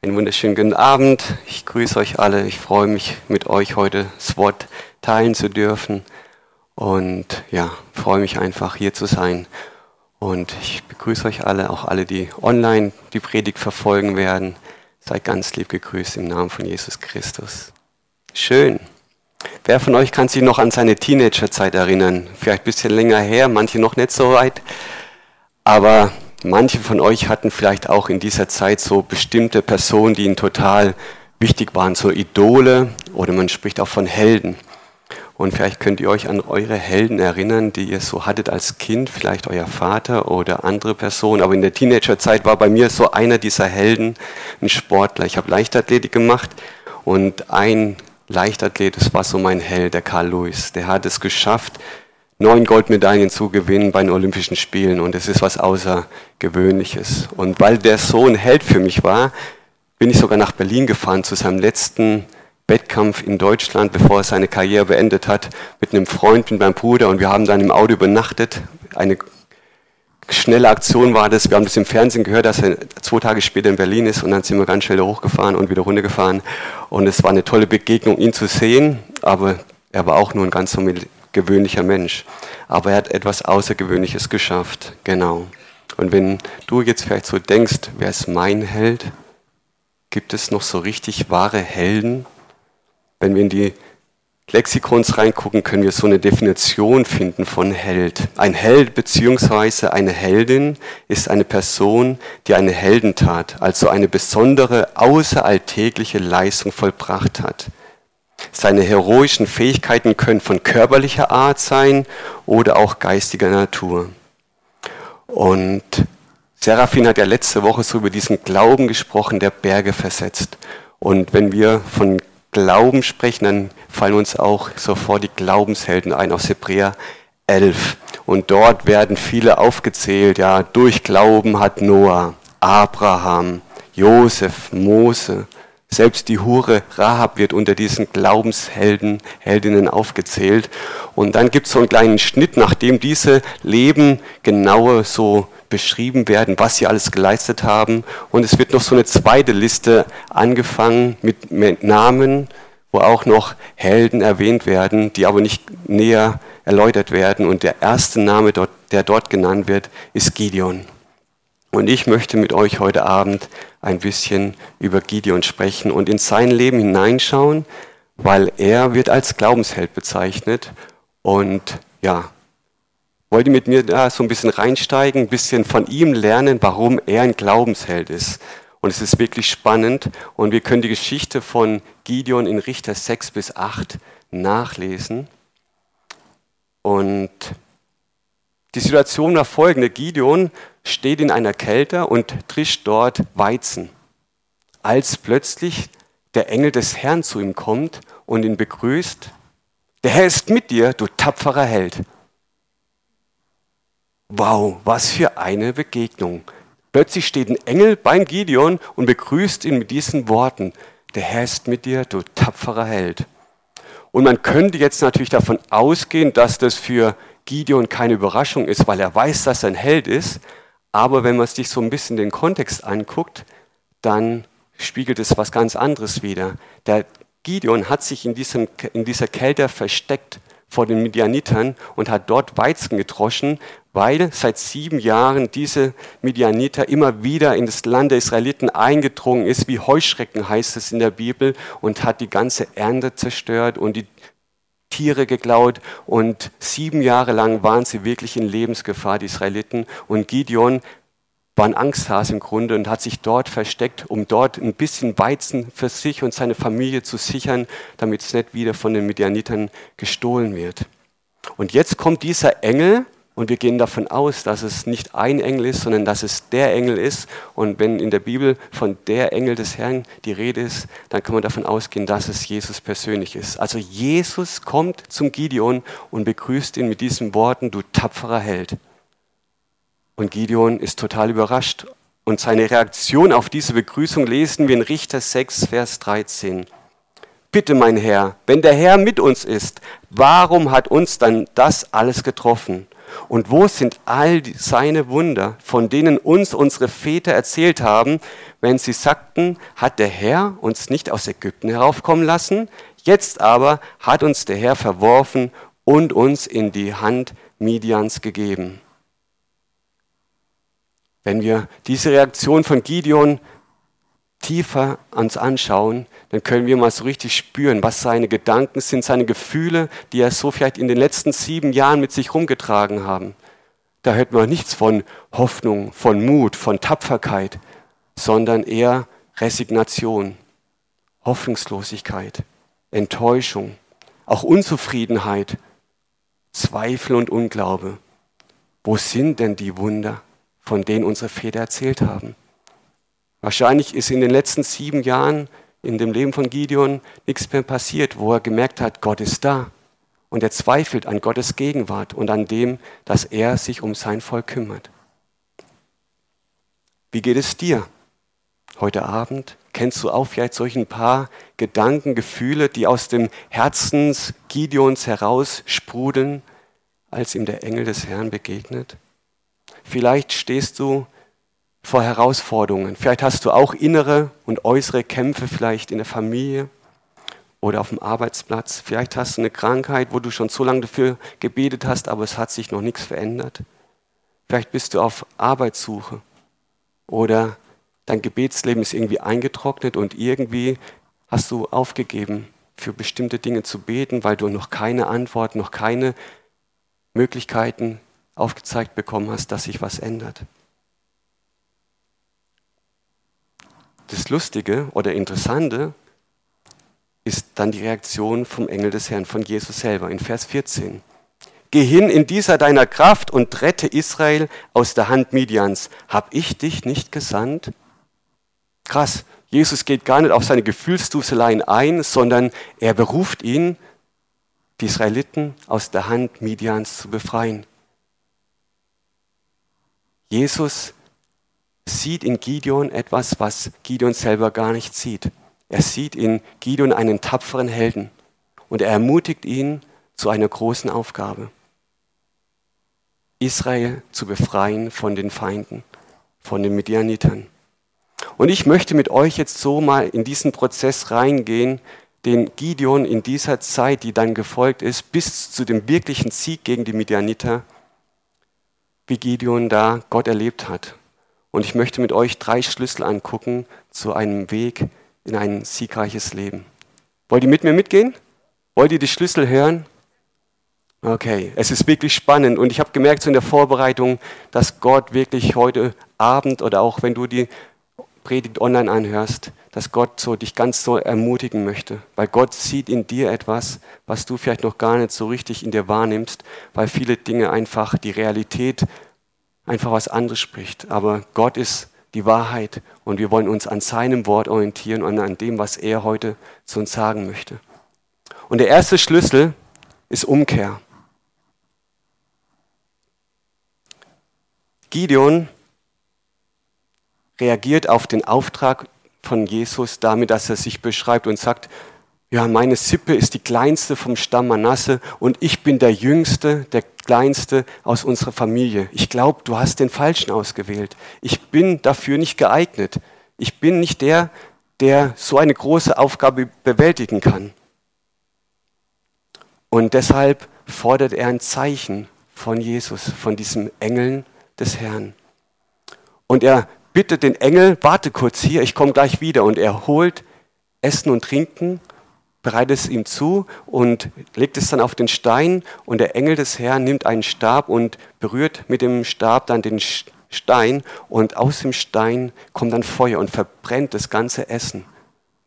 Einen wunderschönen guten Abend. Ich grüße euch alle. Ich freue mich, mit euch heute das Wort teilen zu dürfen. Und ja, freue mich einfach, hier zu sein. Und ich begrüße euch alle, auch alle, die online die Predigt verfolgen werden. Seid ganz lieb gegrüßt im Namen von Jesus Christus. Schön. Wer von euch kann sich noch an seine Teenagerzeit erinnern? Vielleicht ein bisschen länger her, manche noch nicht so weit. Aber Manche von euch hatten vielleicht auch in dieser Zeit so bestimmte Personen, die ihnen total wichtig waren, so Idole oder man spricht auch von Helden. Und vielleicht könnt ihr euch an eure Helden erinnern, die ihr so hattet als Kind, vielleicht euer Vater oder andere Personen. Aber in der Teenagerzeit war bei mir so einer dieser Helden ein Sportler. Ich habe Leichtathletik gemacht und ein Leichtathlet, das war so mein Held, der Karl Lewis. Der hat es geschafft, neun Goldmedaillen zu gewinnen bei den Olympischen Spielen und es ist was Außergewöhnliches. Und weil der so ein Held für mich war, bin ich sogar nach Berlin gefahren zu seinem letzten Wettkampf in Deutschland, bevor er seine Karriere beendet hat, mit einem Freund, mit meinem Bruder und wir haben dann im Auto übernachtet. Eine schnelle Aktion war das. Wir haben das im Fernsehen gehört, dass er zwei Tage später in Berlin ist und dann sind wir ganz schnell hochgefahren und wieder runtergefahren. Und es war eine tolle Begegnung, ihn zu sehen, aber er war auch nur ein ganz gewöhnlicher Mensch. Aber er hat etwas Außergewöhnliches geschafft. Genau. Und wenn du jetzt vielleicht so denkst, wer ist mein Held? Gibt es noch so richtig wahre Helden? Wenn wir in die Lexikons reingucken, können wir so eine Definition finden von Held. Ein Held bzw. eine Heldin ist eine Person, die eine Heldentat, also eine besondere außeralltägliche Leistung vollbracht hat. Seine heroischen Fähigkeiten können von körperlicher Art sein oder auch geistiger Natur. Und Seraphin hat ja letzte Woche so über diesen Glauben gesprochen, der Berge versetzt. Und wenn wir von Glauben sprechen, dann fallen uns auch sofort die Glaubenshelden ein aus Hebräer 11. Und dort werden viele aufgezählt. Ja, durch Glauben hat Noah, Abraham, Josef, Mose, selbst die Hure Rahab wird unter diesen Glaubenshelden, Heldinnen aufgezählt. Und dann gibt es so einen kleinen Schnitt, nachdem diese Leben genauer so beschrieben werden, was sie alles geleistet haben. Und es wird noch so eine zweite Liste angefangen mit, Namen, wo auch noch Helden erwähnt werden, die aber nicht näher erläutert werden. Und der erste Name, dort, der dort genannt wird, ist Gideon. Und ich möchte mit euch heute Abend ein bisschen über Gideon sprechen und in sein Leben hineinschauen, weil er wird als Glaubensheld bezeichnet. Und ja, wollt ihr mit mir da so ein bisschen reinsteigen, ein bisschen von ihm lernen, warum er ein Glaubensheld ist. Und es ist wirklich spannend und wir können die Geschichte von Gideon in Richter 6 bis 8 nachlesen. Und die Situation war folgende. Gideon steht in einer Kälte und trischt dort Weizen, als plötzlich der Engel des Herrn zu ihm kommt und ihn begrüßt. Der Herr ist mit dir, du tapferer Held. Wow, was für eine Begegnung. Plötzlich steht ein Engel beim Gideon und begrüßt ihn mit diesen Worten. Der Herr ist mit dir, du tapferer Held. Und man könnte jetzt natürlich davon ausgehen, dass das für Gideon keine Überraschung ist, weil er weiß, dass er ein Held ist. Aber wenn man sich so ein bisschen den Kontext anguckt, dann spiegelt es was ganz anderes wider. Der Gideon hat sich in, diesem, in dieser Kälte versteckt vor den Midianitern und hat dort Weizen gedroschen, weil seit sieben Jahren diese Midianiter immer wieder in das Land der Israeliten eingedrungen ist, wie Heuschrecken heißt es in der Bibel, und hat die ganze Ernte zerstört und die Tiere geklaut und sieben Jahre lang waren sie wirklich in Lebensgefahr, die Israeliten. Und Gideon war ein Angsthase im Grunde und hat sich dort versteckt, um dort ein bisschen Weizen für sich und seine Familie zu sichern, damit es nicht wieder von den Midianitern gestohlen wird. Und jetzt kommt dieser Engel und wir gehen davon aus, dass es nicht ein Engel ist, sondern dass es der Engel ist. Und wenn in der Bibel von der Engel des Herrn die Rede ist, dann kann man davon ausgehen, dass es Jesus persönlich ist. Also Jesus kommt zum Gideon und begrüßt ihn mit diesen Worten, du tapferer Held. Und Gideon ist total überrascht. Und seine Reaktion auf diese Begrüßung lesen wir in Richter 6, Vers 13. Bitte, mein Herr, wenn der Herr mit uns ist, warum hat uns dann das alles getroffen? Und wo sind all seine Wunder, von denen uns unsere Väter erzählt haben, wenn sie sagten, hat der Herr uns nicht aus Ägypten heraufkommen lassen, jetzt aber hat uns der Herr verworfen und uns in die Hand Midians gegeben. Wenn wir diese Reaktion von Gideon tiefer uns anschauen, dann können wir mal so richtig spüren, was seine Gedanken sind, seine Gefühle, die er so vielleicht in den letzten sieben Jahren mit sich rumgetragen haben. Da hört man nichts von Hoffnung, von Mut, von Tapferkeit, sondern eher Resignation, Hoffnungslosigkeit, Enttäuschung, auch Unzufriedenheit, Zweifel und Unglaube. Wo sind denn die Wunder, von denen unsere Väter erzählt haben? Wahrscheinlich ist in den letzten sieben Jahren in dem Leben von Gideon nichts mehr passiert, wo er gemerkt hat, Gott ist da. Und er zweifelt an Gottes Gegenwart und an dem, dass er sich um sein Volk kümmert. Wie geht es dir heute Abend? Kennst du auch vielleicht solch ein paar Gedanken, Gefühle, die aus dem Herzen Gideons heraus sprudeln, als ihm der Engel des Herrn begegnet? Vielleicht stehst du vor Herausforderungen. Vielleicht hast du auch innere und äußere Kämpfe, vielleicht in der Familie oder auf dem Arbeitsplatz. Vielleicht hast du eine Krankheit, wo du schon so lange dafür gebetet hast, aber es hat sich noch nichts verändert. Vielleicht bist du auf Arbeitssuche oder dein Gebetsleben ist irgendwie eingetrocknet und irgendwie hast du aufgegeben, für bestimmte Dinge zu beten, weil du noch keine Antwort, noch keine Möglichkeiten aufgezeigt bekommen hast, dass sich was ändert. Das Lustige oder Interessante ist dann die Reaktion vom Engel des Herrn, von Jesus selber in Vers 14. Geh hin in dieser deiner Kraft und rette Israel aus der Hand Midians. Hab ich dich nicht gesandt? Krass, Jesus geht gar nicht auf seine Gefühlsduseleien ein, sondern er beruft ihn, die Israeliten aus der Hand Midians zu befreien. Jesus sieht in Gideon etwas, was Gideon selber gar nicht sieht. Er sieht in Gideon einen tapferen Helden und er ermutigt ihn zu einer großen Aufgabe. Israel zu befreien von den Feinden, von den Midianitern. Und ich möchte mit euch jetzt so mal in diesen Prozess reingehen, den Gideon in dieser Zeit, die dann gefolgt ist, bis zu dem wirklichen Sieg gegen die Midianiter, wie Gideon da Gott erlebt hat. Und ich möchte mit euch drei Schlüssel angucken zu einem Weg in ein siegreiches Leben. Wollt ihr mit mir mitgehen? Wollt ihr die Schlüssel hören? Okay, es ist wirklich spannend und ich habe gemerkt so in der Vorbereitung, dass Gott wirklich heute Abend oder auch wenn du die Predigt online anhörst, dass Gott so dich ganz so ermutigen möchte, weil Gott sieht in dir etwas, was du vielleicht noch gar nicht so richtig in dir wahrnimmst, weil viele Dinge einfach die Realität einfach was anderes spricht. Aber Gott ist die Wahrheit und wir wollen uns an seinem Wort orientieren und an dem, was er heute zu uns sagen möchte. Und der erste Schlüssel ist Umkehr. Gideon reagiert auf den Auftrag von Jesus damit, dass er sich beschreibt und sagt, ja, meine Sippe ist die kleinste vom Stamm Manasse und ich bin der Jüngste, der Kleinste aus unserer Familie. Ich glaube, du hast den Falschen ausgewählt. Ich bin dafür nicht geeignet. Ich bin nicht der, der so eine große Aufgabe bewältigen kann. Und deshalb fordert er ein Zeichen von Jesus, von diesem Engeln des Herrn. Und er bittet den Engel, warte kurz hier, ich komme gleich wieder. Und er holt Essen und Trinken bereitet es ihm zu und legt es dann auf den Stein. Und der Engel des Herrn nimmt einen Stab und berührt mit dem Stab dann den Stein. Und aus dem Stein kommt dann Feuer und verbrennt das ganze Essen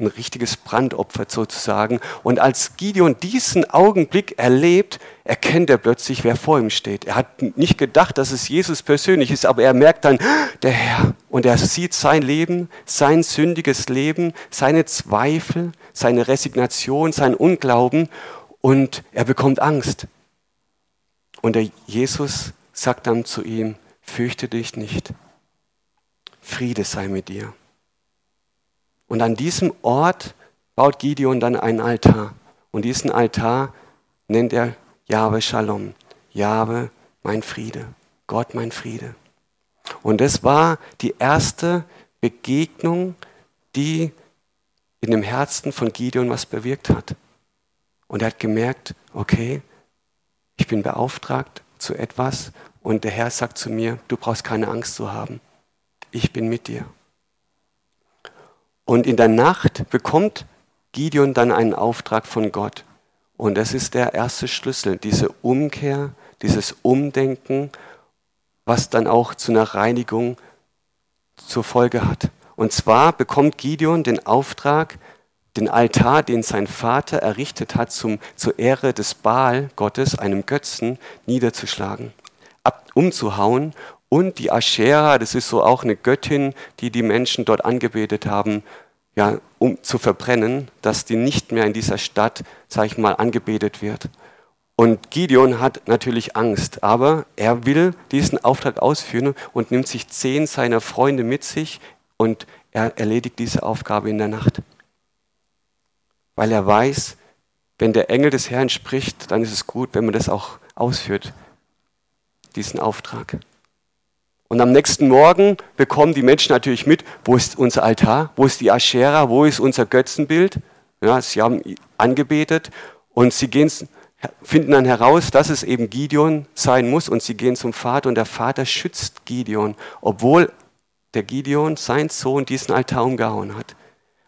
ein richtiges Brandopfer sozusagen. Und als Gideon diesen Augenblick erlebt, erkennt er plötzlich, wer vor ihm steht. Er hat nicht gedacht, dass es Jesus persönlich ist, aber er merkt dann, der Herr. Und er sieht sein Leben, sein sündiges Leben, seine Zweifel, seine Resignation, sein Unglauben und er bekommt Angst. Und der Jesus sagt dann zu ihm, fürchte dich nicht. Friede sei mit dir. Und an diesem Ort baut Gideon dann einen Altar. Und diesen Altar nennt er Jahwe Shalom. Jahwe mein Friede. Gott, mein Friede. Und das war die erste Begegnung, die in dem Herzen von Gideon was bewirkt hat. Und er hat gemerkt, okay, ich bin beauftragt zu etwas und der Herr sagt zu mir, du brauchst keine Angst zu haben. Ich bin mit dir. Und in der Nacht bekommt Gideon dann einen Auftrag von Gott. Und das ist der erste Schlüssel, diese Umkehr, dieses Umdenken, was dann auch zu einer Reinigung zur Folge hat. Und zwar bekommt Gideon den Auftrag, den Altar, den sein Vater errichtet hat, zum, zur Ehre des Baal Gottes, einem Götzen, niederzuschlagen, ab, umzuhauen und die Aschera, das ist so auch eine Göttin, die die Menschen dort angebetet haben, ja, um zu verbrennen, dass die nicht mehr in dieser Stadt, sag ich mal, angebetet wird. Und Gideon hat natürlich Angst, aber er will diesen Auftrag ausführen und nimmt sich zehn seiner Freunde mit sich und er erledigt diese Aufgabe in der Nacht. Weil er weiß, wenn der Engel des Herrn spricht, dann ist es gut, wenn man das auch ausführt, diesen Auftrag. Und am nächsten Morgen bekommen die Menschen natürlich mit, wo ist unser Altar, wo ist die Aschera, wo ist unser Götzenbild. Ja, sie haben angebetet und sie gehen finden dann heraus, dass es eben Gideon sein muss und sie gehen zum Vater und der Vater schützt Gideon, obwohl der Gideon, sein Sohn, diesen Altar umgehauen hat.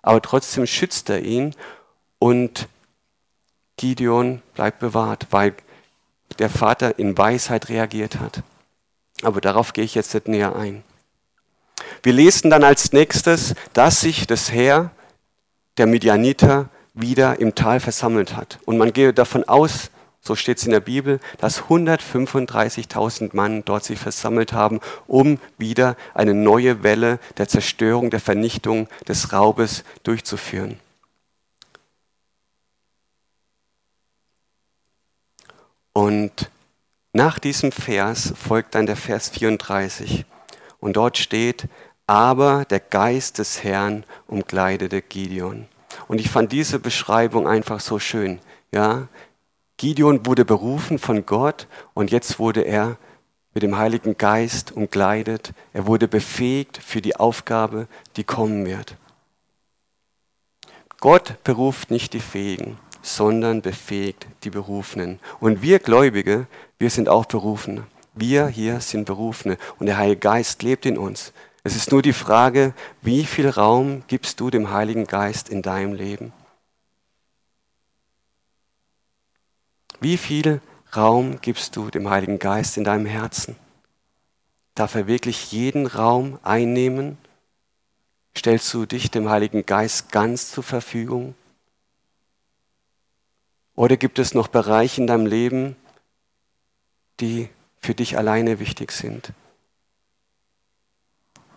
Aber trotzdem schützt er ihn und Gideon bleibt bewahrt, weil der Vater in Weisheit reagiert hat. Aber darauf gehe ich jetzt nicht näher ein. Wir lesen dann als nächstes, dass sich das Heer der Midianiter wieder im Tal versammelt hat. Und man gehe davon aus, so steht es in der Bibel, dass 135.000 Mann dort sich versammelt haben, um wieder eine neue Welle der Zerstörung, der Vernichtung, des Raubes durchzuführen. Und nach diesem Vers folgt dann der Vers 34. Und dort steht, aber der Geist des Herrn umkleidete Gideon. Und ich fand diese Beschreibung einfach so schön. Ja, Gideon wurde berufen von Gott und jetzt wurde er mit dem Heiligen Geist umkleidet. Er wurde befähigt für die Aufgabe, die kommen wird. Gott beruft nicht die Fähigen, sondern befähigt die Berufenen. Und wir Gläubige, wir sind auch Berufene. Wir hier sind Berufene und der Heilige Geist lebt in uns. Es ist nur die Frage, wie viel Raum gibst du dem Heiligen Geist in deinem Leben? Wie viel Raum gibst du dem Heiligen Geist in deinem Herzen? Darf er wirklich jeden Raum einnehmen? Stellst du dich dem Heiligen Geist ganz zur Verfügung? Oder gibt es noch Bereiche in deinem Leben, die für dich alleine wichtig sind?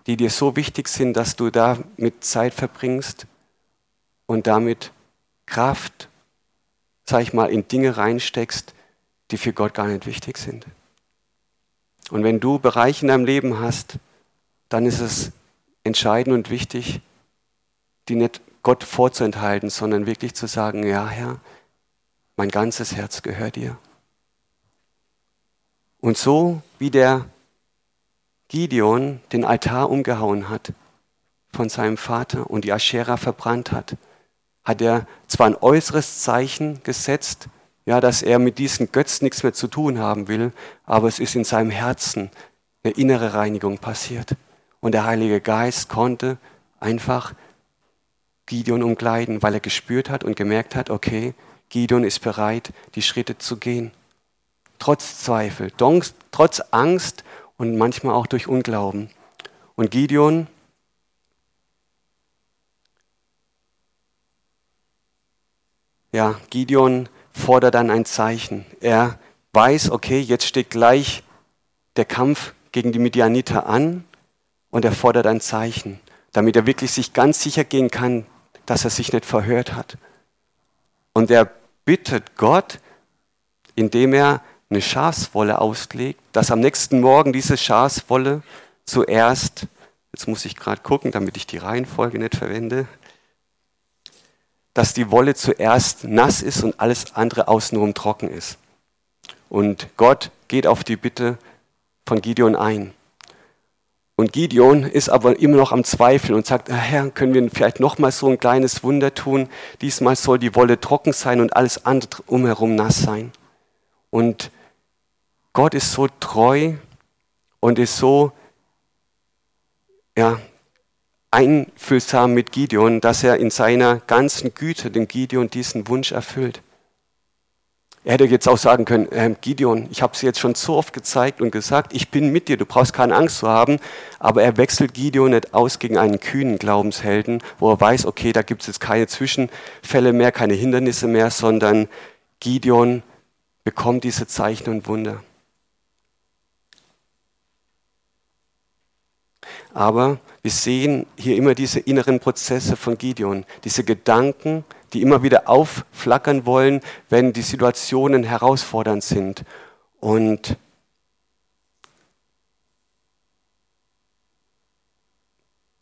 die dir so wichtig sind, dass du damit Zeit verbringst und damit Kraft, sag ich mal, in Dinge reinsteckst, die für Gott gar nicht wichtig sind. Und wenn du Bereiche in deinem Leben hast, dann ist es entscheidend und wichtig, die nicht Gott vorzuenthalten, sondern wirklich zu sagen, ja Herr, mein ganzes Herz gehört dir. Und so wie der Gideon den Altar umgehauen hat von seinem Vater und die Aschera verbrannt hat, hat er zwar ein äußeres Zeichen gesetzt, ja, dass er mit diesen Götzen nichts mehr zu tun haben will, aber es ist in seinem Herzen eine innere Reinigung passiert. Und der Heilige Geist konnte einfach Gideon umkleiden, weil er gespürt hat und gemerkt hat, okay, Gideon ist bereit, die Schritte zu gehen. Trotz Zweifel, trotz Angst und manchmal auch durch Unglauben. Und Gideon, ja, Gideon fordert dann ein Zeichen. Er weiß, okay, jetzt steht gleich der Kampf gegen die Midianiter an und er fordert ein Zeichen, damit er wirklich sich ganz sicher gehen kann, dass er sich nicht verhört hat. Und er bittet Gott, indem er eine Schafswolle auslegt, dass am nächsten Morgen diese Schafswolle zuerst, jetzt muss ich gerade gucken, damit ich die Reihenfolge nicht verwende, dass die Wolle zuerst nass ist und alles andere außenrum trocken ist. Und Gott geht auf die Bitte von Gideon ein. Und Gideon ist aber immer noch am Zweifeln und sagt, Herr, können wir vielleicht noch mal so ein kleines Wunder tun? Diesmal soll die Wolle trocken sein und alles andere umherum nass sein. Und Gott ist so treu und ist so ja, einfühlsam mit Gideon, dass er in seiner ganzen Güte dem Gideon diesen Wunsch erfüllt. Er hätte jetzt auch sagen können, äh, Gideon, ich habe es jetzt schon so oft gezeigt und gesagt, ich bin mit dir, du brauchst keine Angst zu haben. Aber er wechselt Gideon nicht aus gegen einen kühnen Glaubenshelden, wo er weiß, okay, da gibt es jetzt keine Zwischenfälle mehr, keine Hindernisse mehr, sondern Gideon bekommt diese Zeichen und Wunder. Aber wir sehen hier immer diese inneren Prozesse von Gideon, diese Gedanken, die immer wieder aufflackern wollen, wenn die Situationen herausfordernd sind. Und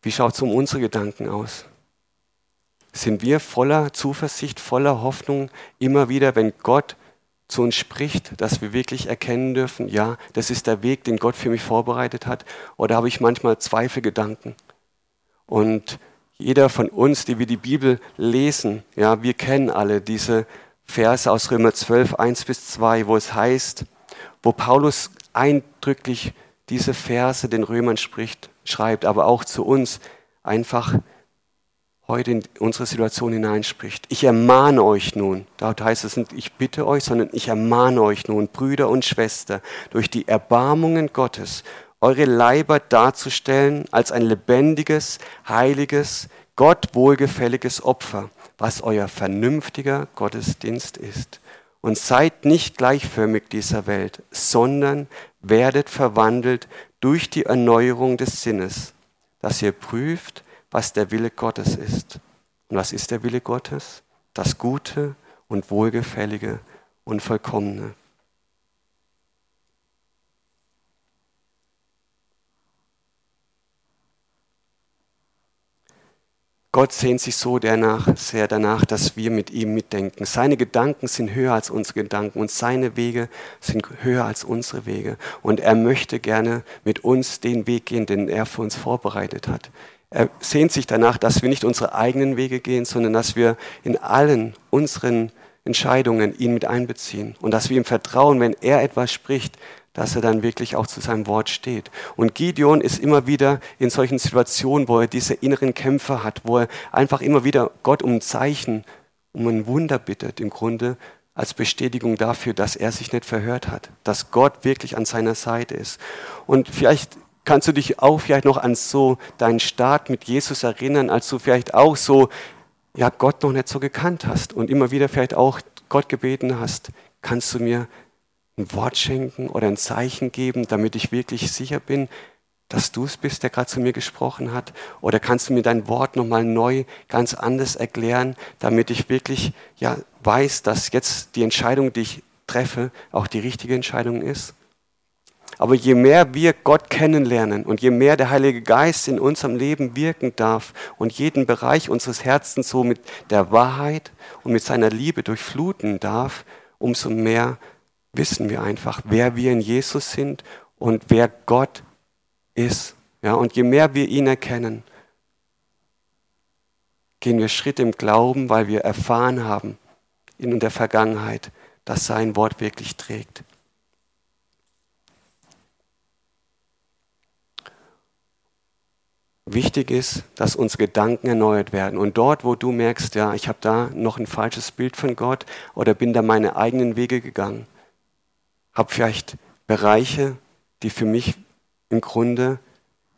wie schaut es um unsere Gedanken aus? Sind wir voller Zuversicht, voller Hoffnung immer wieder, wenn Gott zu uns spricht, dass wir wirklich erkennen dürfen, ja, das ist der Weg, den Gott für mich vorbereitet hat? Oder habe ich manchmal Zweifelgedanken? Und jeder von uns, die wir die Bibel lesen, ja, wir kennen alle diese Verse aus Römer 12, 1 bis 2, wo es heißt, wo Paulus eindrücklich diese Verse den Römern spricht, schreibt, aber auch zu uns einfach heute in unsere Situation hineinspricht. Ich ermahne euch nun, dort heißt es nicht, ich bitte euch, sondern ich ermahne euch nun, Brüder und Schwestern, durch die Erbarmungen Gottes eure Leiber darzustellen als ein lebendiges, heiliges, Gott wohlgefälliges Opfer, was euer vernünftiger Gottesdienst ist. Und seid nicht gleichförmig dieser Welt, sondern werdet verwandelt durch die Erneuerung des Sinnes, dass ihr prüft, was der Wille Gottes ist. Und was ist der Wille Gottes? Das Gute und Wohlgefällige und Vollkommene. Gott sehnt sich so danach, sehr danach, dass wir mit ihm mitdenken. Seine Gedanken sind höher als unsere Gedanken und seine Wege sind höher als unsere Wege. Und er möchte gerne mit uns den Weg gehen, den er für uns vorbereitet hat. Er sehnt sich danach, dass wir nicht unsere eigenen Wege gehen, sondern dass wir in allen unseren Entscheidungen ihn mit einbeziehen und dass wir ihm vertrauen, wenn er etwas spricht, dass er dann wirklich auch zu seinem Wort steht. Und Gideon ist immer wieder in solchen Situationen, wo er diese inneren Kämpfe hat, wo er einfach immer wieder Gott um ein Zeichen, um ein Wunder bittet, im Grunde als Bestätigung dafür, dass er sich nicht verhört hat, dass Gott wirklich an seiner Seite ist. Und vielleicht kannst du dich auch vielleicht noch an so deinen Start mit Jesus erinnern, als du vielleicht auch so, ja, Gott noch nicht so gekannt hast und immer wieder vielleicht auch Gott gebeten hast, kannst du mir ein Wort schenken oder ein Zeichen geben, damit ich wirklich sicher bin, dass du es bist, der gerade zu mir gesprochen hat? Oder kannst du mir dein Wort nochmal neu, ganz anders erklären, damit ich wirklich ja, weiß, dass jetzt die Entscheidung, die ich treffe, auch die richtige Entscheidung ist? Aber je mehr wir Gott kennenlernen und je mehr der Heilige Geist in unserem Leben wirken darf und jeden Bereich unseres Herzens so mit der Wahrheit und mit seiner Liebe durchfluten darf, umso mehr wissen wir einfach, wer wir in Jesus sind und wer Gott ist. Ja, und je mehr wir ihn erkennen, gehen wir Schritt im Glauben, weil wir erfahren haben in der Vergangenheit, dass sein Wort wirklich trägt. Wichtig ist, dass unsere Gedanken erneuert werden. Und dort, wo du merkst, ja, ich habe da noch ein falsches Bild von Gott oder bin da meine eigenen Wege gegangen, habe vielleicht Bereiche, die für mich im Grunde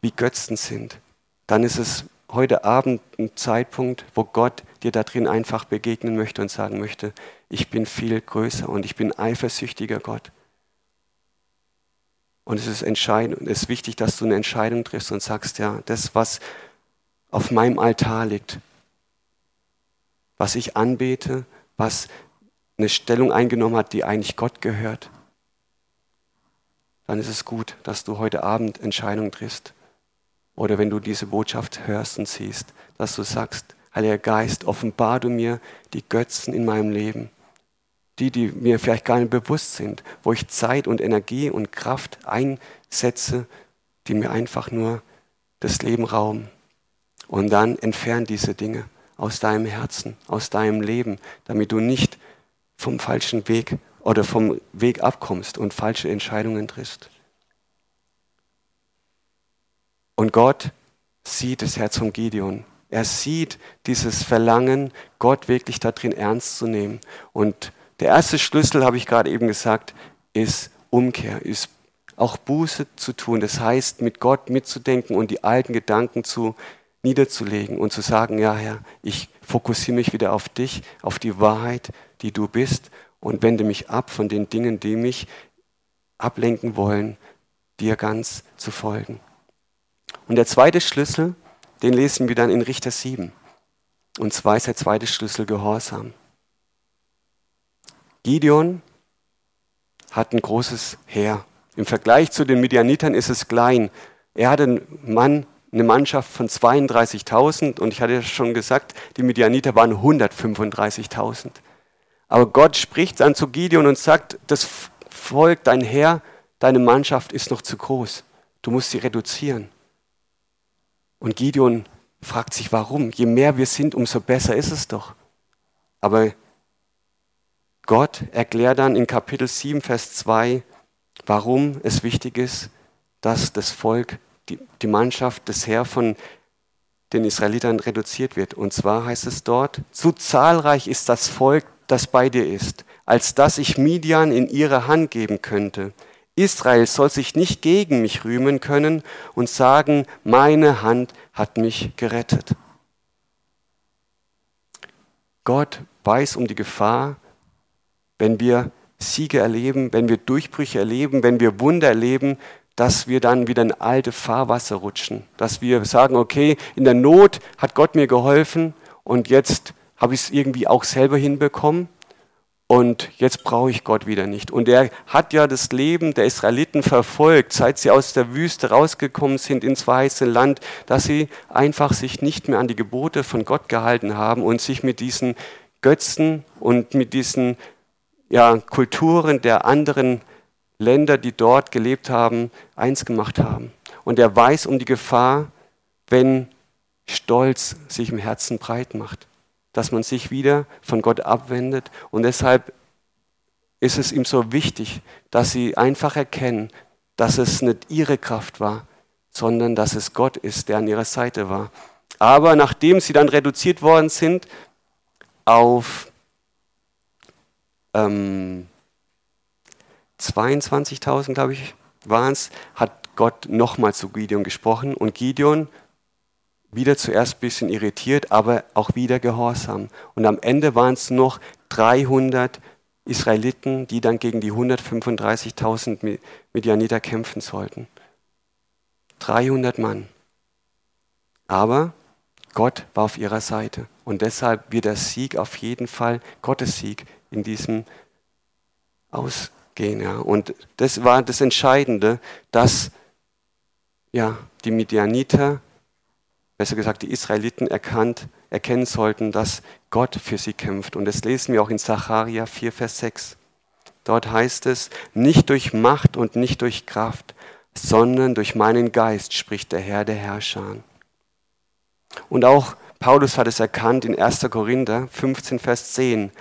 wie Götzen sind, dann ist es heute Abend ein Zeitpunkt, wo Gott dir da drin einfach begegnen möchte und sagen möchte, ich bin viel größer und ich bin eifersüchtiger Gott. Und es ist entscheidend, es ist wichtig, dass du eine Entscheidung triffst und sagst, ja, das, was auf meinem Altar liegt, was ich anbete, was eine Stellung eingenommen hat, die eigentlich Gott gehört, dann ist es gut, dass du heute Abend Entscheidungen triffst. Oder wenn du diese Botschaft hörst und siehst, dass du sagst, Heiliger Geist, offenbar du mir die Götzen in meinem Leben, die, die mir vielleicht gar nicht bewusst sind, wo ich Zeit und Energie und Kraft einsetze, die mir einfach nur das Leben rauben. Und dann entfern diese Dinge aus deinem Herzen, aus deinem Leben, damit du nicht vom falschen Weg oder vom Weg abkommst und falsche Entscheidungen triffst. Und Gott sieht das Herz von Gideon. Er sieht dieses Verlangen, Gott wirklich darin ernst zu nehmen. Und der erste Schlüssel, habe ich gerade eben gesagt, ist Umkehr, ist auch Buße zu tun. Das heißt, mit Gott mitzudenken und die alten Gedanken zu niederzulegen und zu sagen, ja Herr, ich fokussiere mich wieder auf dich, auf die Wahrheit, die du bist und wende mich ab von den Dingen, die mich ablenken wollen, dir ganz zu folgen. Und der zweite Schlüssel, den lesen wir dann in Richter 7. Und zwar ist der zweite Schlüssel Gehorsam. Gideon hat ein großes Heer. Im Vergleich zu den Midianitern ist es klein. Er hat einen Mann, eine Mannschaft von 32.000 und ich hatte ja schon gesagt, die Midianiter waren 135.000. Aber Gott spricht dann zu Gideon und sagt, das Volk, dein Herr, deine Mannschaft ist noch zu groß. Du musst sie reduzieren. Und Gideon fragt sich, warum? Je mehr wir sind, umso besser ist es doch. Aber Gott erklärt dann in Kapitel 7, Vers 2, warum es wichtig ist, dass das Volk, die, die Mannschaft, das Heer von den Israelitern reduziert wird. Und zwar heißt es dort, zu zahlreich ist das Volk, das bei dir ist, als dass ich Midian in ihre Hand geben könnte. Israel soll sich nicht gegen mich rühmen können und sagen, meine Hand hat mich gerettet. Gott weiß um die Gefahr, wenn wir Siege erleben, wenn wir Durchbrüche erleben, wenn wir Wunder erleben, dass wir dann wieder in alte Fahrwasser rutschen. Dass wir sagen, okay, in der Not hat Gott mir geholfen und jetzt habe ich es irgendwie auch selber hinbekommen und jetzt brauche ich Gott wieder nicht. Und er hat ja das Leben der Israeliten verfolgt, seit sie aus der Wüste rausgekommen sind ins weiße Land, dass sie einfach sich nicht mehr an die Gebote von Gott gehalten haben und sich mit diesen Götzen und mit diesen ja, Kulturen der anderen Länder, die dort gelebt haben, eins gemacht haben. Und er weiß um die Gefahr, wenn Stolz sich im Herzen breit macht dass man sich wieder von Gott abwendet. Und deshalb ist es ihm so wichtig, dass sie einfach erkennen, dass es nicht ihre Kraft war, sondern dass es Gott ist, der an ihrer Seite war. Aber nachdem sie dann reduziert worden sind auf ähm, 22.000, glaube ich, waren es, hat Gott nochmal zu Gideon gesprochen und Gideon wieder zuerst ein bisschen irritiert, aber auch wieder gehorsam. Und am Ende waren es noch 300 Israeliten, die dann gegen die 135.000 Medianiter kämpfen sollten. 300 Mann. Aber Gott war auf ihrer Seite. Und deshalb wird der Sieg auf jeden Fall, Gottes Sieg, in diesem ausgehen. Ja. Und das war das Entscheidende, dass ja, die Midianiter besser gesagt die Israeliten erkannt, erkennen sollten, dass Gott für sie kämpft. Und das lesen wir auch in Zacharia 4, Vers 6. Dort heißt es, nicht durch Macht und nicht durch Kraft, sondern durch meinen Geist, spricht der Herr der Herrscher. Und auch Paulus hat es erkannt in 1. Korinther 15, Vers 10.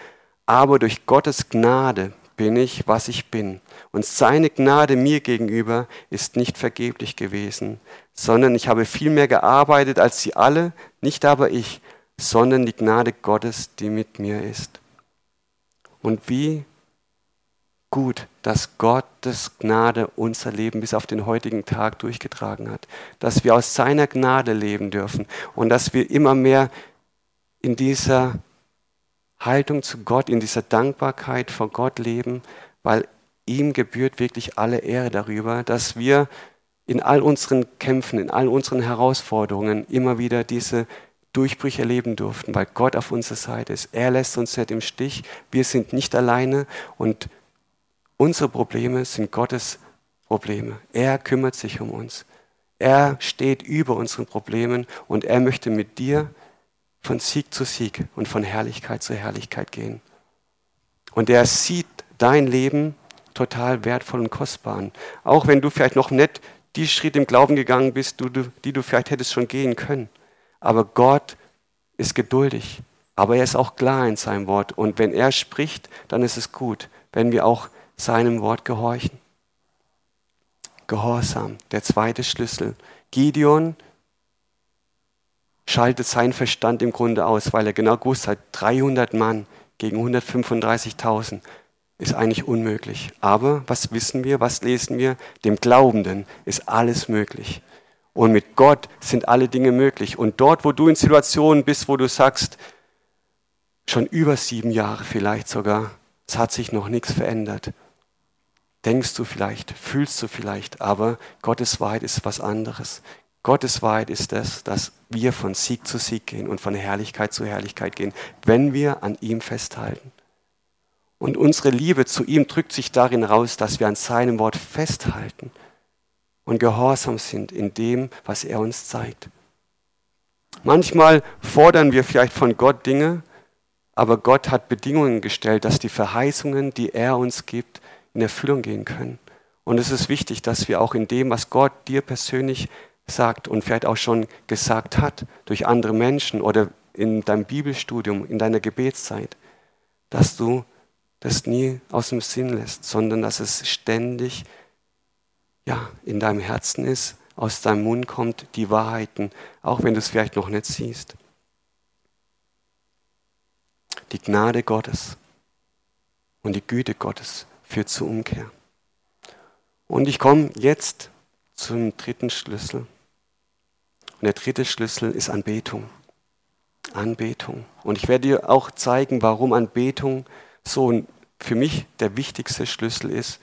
Aber durch Gottes Gnade bin ich, was ich bin. Und seine Gnade mir gegenüber ist nicht vergeblich gewesen, sondern ich habe viel mehr gearbeitet als sie alle, nicht aber ich, sondern die Gnade Gottes, die mit mir ist. Und wie gut, dass Gottes Gnade unser Leben bis auf den heutigen Tag durchgetragen hat, dass wir aus seiner Gnade leben dürfen und dass wir immer mehr in dieser Haltung zu Gott, in dieser Dankbarkeit vor Gott leben, weil ihm gebührt wirklich alle Ehre darüber, dass wir in all unseren Kämpfen, in all unseren Herausforderungen immer wieder diese Durchbrüche erleben durften, weil Gott auf unserer Seite ist. Er lässt uns nicht im Stich. Wir sind nicht alleine und unsere Probleme sind Gottes Probleme. Er kümmert sich um uns. Er steht über unseren Problemen und er möchte mit dir von Sieg zu Sieg und von Herrlichkeit zu Herrlichkeit gehen. Und er sieht dein Leben total wertvoll und kostbar an. Auch wenn du vielleicht noch nicht die Schritte im Glauben gegangen bist, die du vielleicht hättest schon gehen können. Aber Gott ist geduldig. Aber er ist auch klar in seinem Wort. Und wenn er spricht, dann ist es gut, wenn wir auch seinem Wort gehorchen. Gehorsam, der zweite Schlüssel. Gideon schaltet seinen Verstand im Grunde aus, weil er genau gewusst hat, 300 Mann gegen 135.000 ist eigentlich unmöglich. Aber was wissen wir, was lesen wir? Dem Glaubenden ist alles möglich. Und mit Gott sind alle Dinge möglich. Und dort, wo du in Situationen bist, wo du sagst, schon über sieben Jahre vielleicht sogar, es hat sich noch nichts verändert, denkst du vielleicht, fühlst du vielleicht, aber Gottes Wahrheit ist was anderes. Gottes Wahrheit ist das, dass wir von Sieg zu Sieg gehen und von Herrlichkeit zu Herrlichkeit gehen, wenn wir an ihm festhalten. Und unsere Liebe zu ihm drückt sich darin raus, dass wir an seinem Wort festhalten und gehorsam sind in dem, was er uns zeigt. Manchmal fordern wir vielleicht von Gott Dinge, aber Gott hat Bedingungen gestellt, dass die Verheißungen, die er uns gibt, in Erfüllung gehen können. Und es ist wichtig, dass wir auch in dem, was Gott dir persönlich sagt und vielleicht auch schon gesagt hat durch andere Menschen oder in deinem Bibelstudium, in deiner Gebetszeit, dass du das nie aus dem Sinn lässt, sondern dass es ständig ja, in deinem Herzen ist, aus deinem Mund kommt, die Wahrheiten, auch wenn du es vielleicht noch nicht siehst. Die Gnade Gottes und die Güte Gottes führt zur Umkehr. Und ich komme jetzt zum dritten Schlüssel. Und der dritte Schlüssel ist Anbetung. Anbetung. Und ich werde dir auch zeigen, warum Anbetung so für mich der wichtigste Schlüssel ist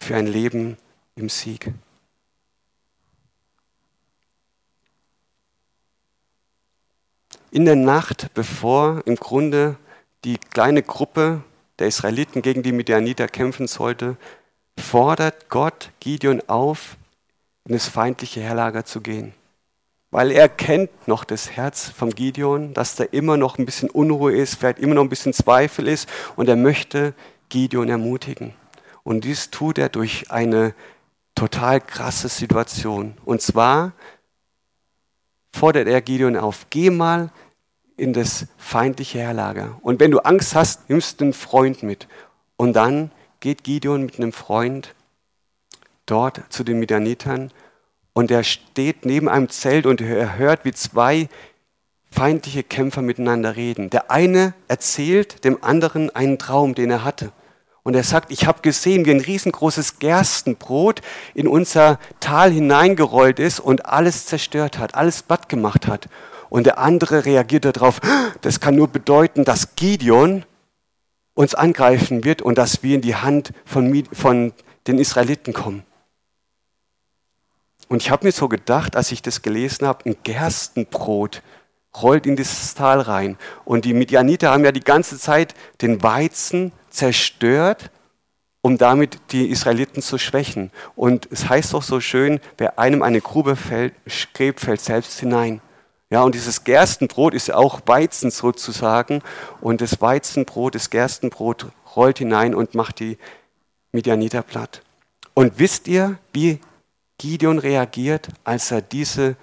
für ein Leben im Sieg. In der Nacht, bevor im Grunde die kleine Gruppe der Israeliten gegen die Midianiter kämpfen sollte, fordert Gott Gideon auf, in das feindliche Herlager zu gehen weil er kennt noch das Herz vom Gideon, dass da immer noch ein bisschen Unruhe ist, vielleicht immer noch ein bisschen Zweifel ist und er möchte Gideon ermutigen. Und dies tut er durch eine total krasse Situation. Und zwar fordert er Gideon auf, geh mal in das feindliche Herlager. Und wenn du Angst hast, nimmst du einen Freund mit. Und dann geht Gideon mit einem Freund dort zu den Midianitern und er steht neben einem Zelt und er hört, wie zwei feindliche Kämpfer miteinander reden. Der eine erzählt dem anderen einen Traum, den er hatte. Und er sagt, ich habe gesehen, wie ein riesengroßes Gerstenbrot in unser Tal hineingerollt ist und alles zerstört hat, alles platt gemacht hat. Und der andere reagiert darauf, das kann nur bedeuten, dass Gideon uns angreifen wird und dass wir in die Hand von, von den Israeliten kommen. Und ich habe mir so gedacht, als ich das gelesen habe, ein Gerstenbrot rollt in dieses Tal rein. Und die Midianiter haben ja die ganze Zeit den Weizen zerstört, um damit die Israeliten zu schwächen. Und es heißt doch so schön, wer einem eine Grube fällt, gräbt, fällt selbst hinein. Ja, und dieses Gerstenbrot ist ja auch Weizen sozusagen. Und das Weizenbrot, das Gerstenbrot rollt hinein und macht die Midianiter platt. Und wisst ihr, wie Gideon reagiert, als er diese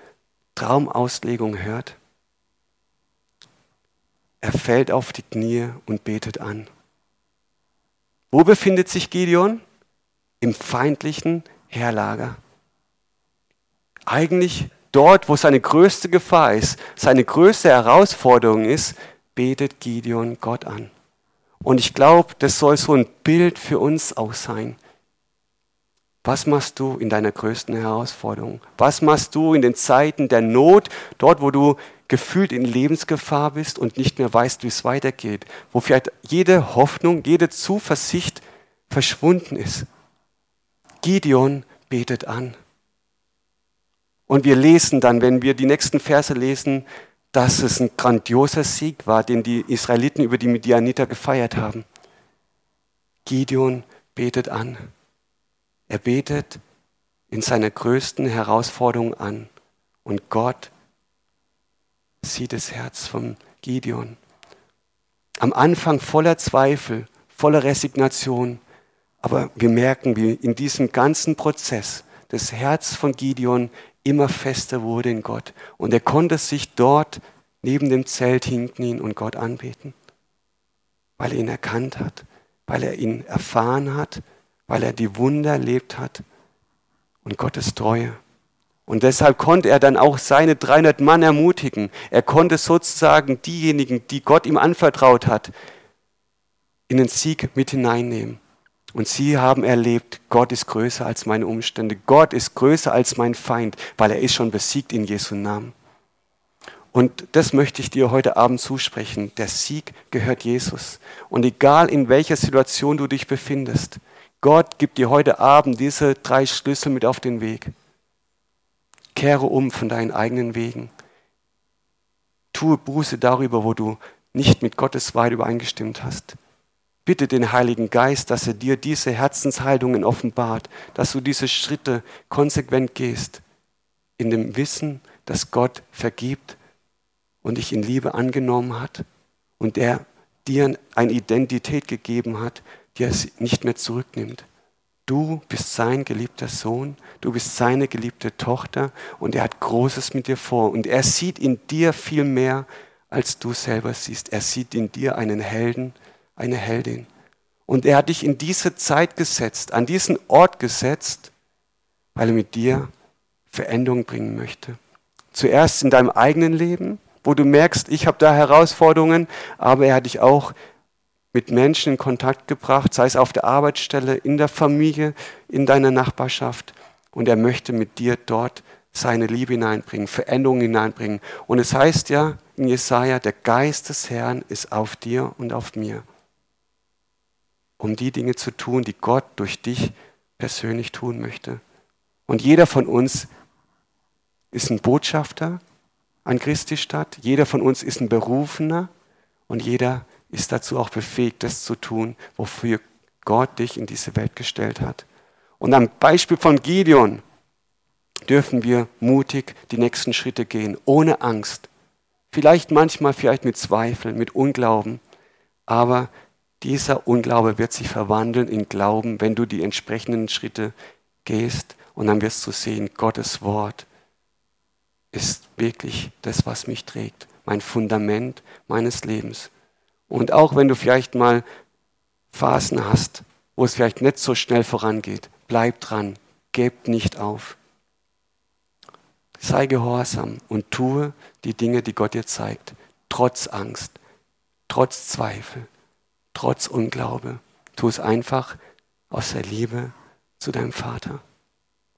Traumauslegung hört? Er fällt auf die Knie und betet an. Wo befindet sich Gideon? Im feindlichen Heerlager. Eigentlich dort, wo seine größte Gefahr ist, seine größte Herausforderung ist, betet Gideon Gott an. Und ich glaube, das soll so ein Bild für uns auch sein. Was machst du in deiner größten Herausforderung? Was machst du in den Zeiten der Not, dort wo du gefühlt in Lebensgefahr bist und nicht mehr weißt, wie es weitergeht, wo vielleicht jede Hoffnung, jede Zuversicht verschwunden ist? Gideon betet an. Und wir lesen dann, wenn wir die nächsten Verse lesen, dass es ein grandioser Sieg war, den die Israeliten über die Midianiter gefeiert haben. Gideon betet an. Er betet in seiner größten Herausforderung an und Gott sieht das Herz von Gideon. Am Anfang voller Zweifel, voller Resignation. Aber wir merken, wie in diesem ganzen Prozess das Herz von Gideon immer fester wurde in Gott. Und er konnte sich dort neben dem Zelt hinknien und Gott anbeten, weil er ihn erkannt hat, weil er ihn erfahren hat, weil er die Wunder erlebt hat und Gottes Treue. Und deshalb konnte er dann auch seine 300 Mann ermutigen. Er konnte sozusagen diejenigen, die Gott ihm anvertraut hat, in den Sieg mit hineinnehmen. Und sie haben erlebt, Gott ist größer als meine Umstände. Gott ist größer als mein Feind, weil er ist schon besiegt in Jesu Namen. Und das möchte ich dir heute Abend zusprechen. Der Sieg gehört Jesus. Und egal in welcher Situation du dich befindest, Gott gibt dir heute Abend diese drei Schlüssel mit auf den Weg. Kehre um von deinen eigenen Wegen. Tue Buße darüber, wo du nicht mit Gottes Wahrheit übereingestimmt hast. Bitte den Heiligen Geist, dass er dir diese Herzenshaltungen offenbart, dass du diese Schritte konsequent gehst, in dem Wissen, dass Gott vergibt und dich in Liebe angenommen hat und er dir eine Identität gegeben hat, die er nicht mehr zurücknimmt. Du bist sein geliebter Sohn, du bist seine geliebte Tochter und er hat Großes mit dir vor. Und er sieht in dir viel mehr, als du selber siehst. Er sieht in dir einen Helden, eine Heldin. Und er hat dich in diese Zeit gesetzt, an diesen Ort gesetzt, weil er mit dir Veränderung bringen möchte. Zuerst in deinem eigenen Leben, wo du merkst, ich habe da Herausforderungen, aber er hat dich auch mit Menschen in Kontakt gebracht, sei es auf der Arbeitsstelle, in der Familie, in deiner Nachbarschaft. Und er möchte mit dir dort seine Liebe hineinbringen, Veränderungen hineinbringen. Und es heißt ja in Jesaja, der Geist des Herrn ist auf dir und auf mir, um die Dinge zu tun, die Gott durch dich persönlich tun möchte. Und jeder von uns ist ein Botschafter an Christi Stadt, jeder von uns ist ein Berufener und jeder ist dazu auch befähigt, das zu tun, wofür Gott dich in diese Welt gestellt hat. Und am Beispiel von Gideon dürfen wir mutig die nächsten Schritte gehen, ohne Angst. Vielleicht manchmal, vielleicht mit Zweifel, mit Unglauben, aber dieser Unglaube wird sich verwandeln in Glauben, wenn du die entsprechenden Schritte gehst und dann wirst du sehen, Gottes Wort ist wirklich das, was mich trägt, mein Fundament meines Lebens. Und auch wenn du vielleicht mal Phasen hast, wo es vielleicht nicht so schnell vorangeht, bleib dran, gib nicht auf. Sei gehorsam und tue die Dinge, die Gott dir zeigt, trotz Angst, trotz Zweifel, trotz Unglaube. Tu es einfach aus der Liebe zu deinem Vater,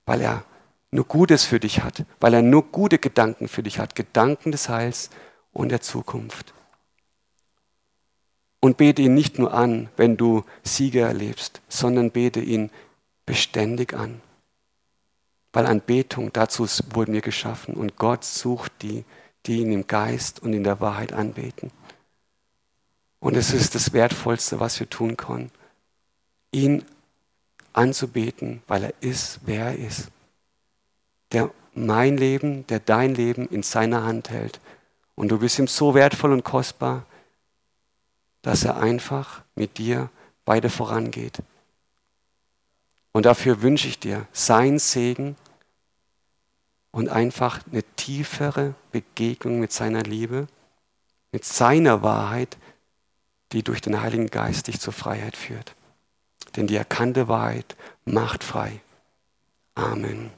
weil er nur Gutes für dich hat, weil er nur gute Gedanken für dich hat, Gedanken des Heils und der Zukunft. Und bete ihn nicht nur an, wenn du Siege erlebst, sondern bete ihn beständig an. Weil Anbetung, dazu wurden wir geschaffen und Gott sucht die, die ihn im Geist und in der Wahrheit anbeten. Und es ist das Wertvollste, was wir tun können, ihn anzubeten, weil er ist, wer er ist. Der mein Leben, der dein Leben in seiner Hand hält. Und du bist ihm so wertvoll und kostbar, dass er einfach mit dir beide vorangeht. Und dafür wünsche ich dir sein Segen und einfach eine tiefere Begegnung mit seiner Liebe, mit seiner Wahrheit, die durch den Heiligen Geist dich zur Freiheit führt. Denn die erkannte Wahrheit macht frei. Amen.